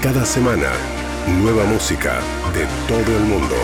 Cada semana, nueva música de todo el mundo.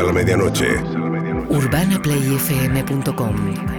A la medianoche. UrbanaPlayFM.com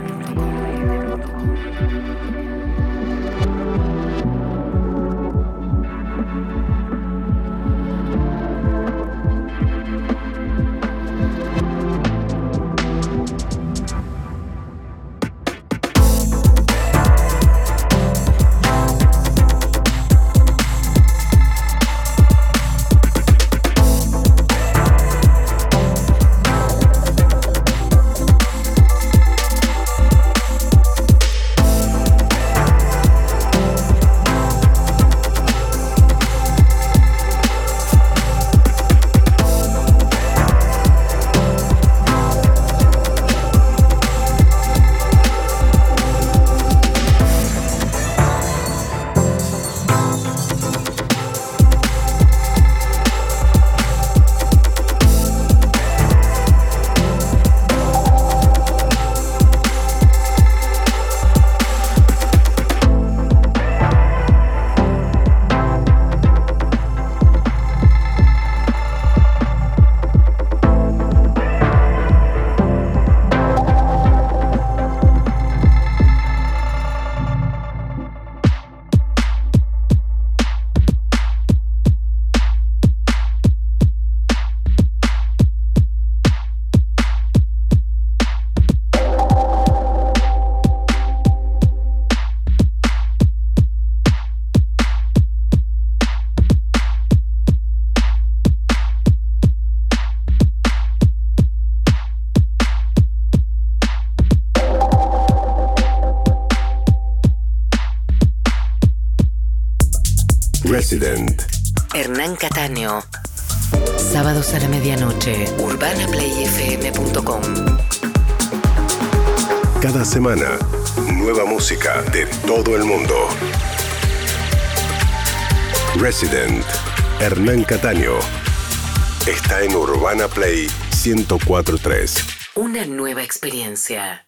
Hernán Cataño. Está en Urbana Play 1043. Una nueva experiencia.